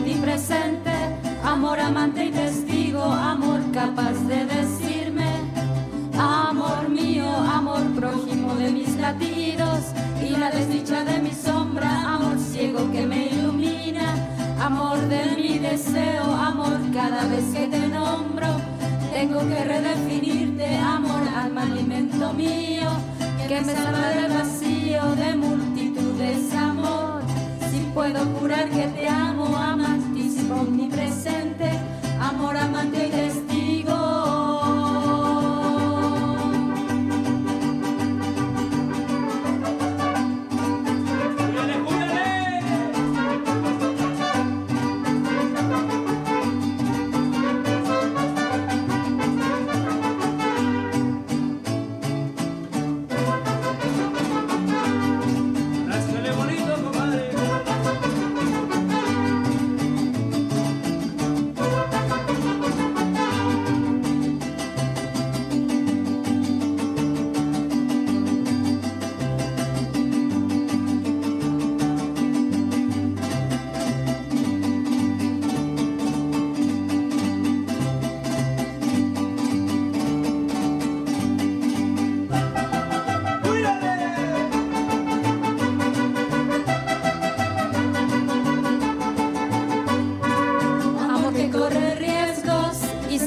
omnipresente, amor amante y testigo, amor capaz de decirme, amor mío, amor prójimo de mis latidos y la desdicha de mi sombra, amor ciego que me ilumina, amor de mi deseo, amor cada vez que te nombro, tengo que redefinirte, amor, alma, alimento mío, que me salva del vacío de multitud de amor. Si puedo jurar que te amo, amantísimo,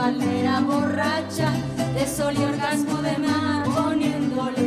palmera borracha de sol y orgasmo de mar poniéndole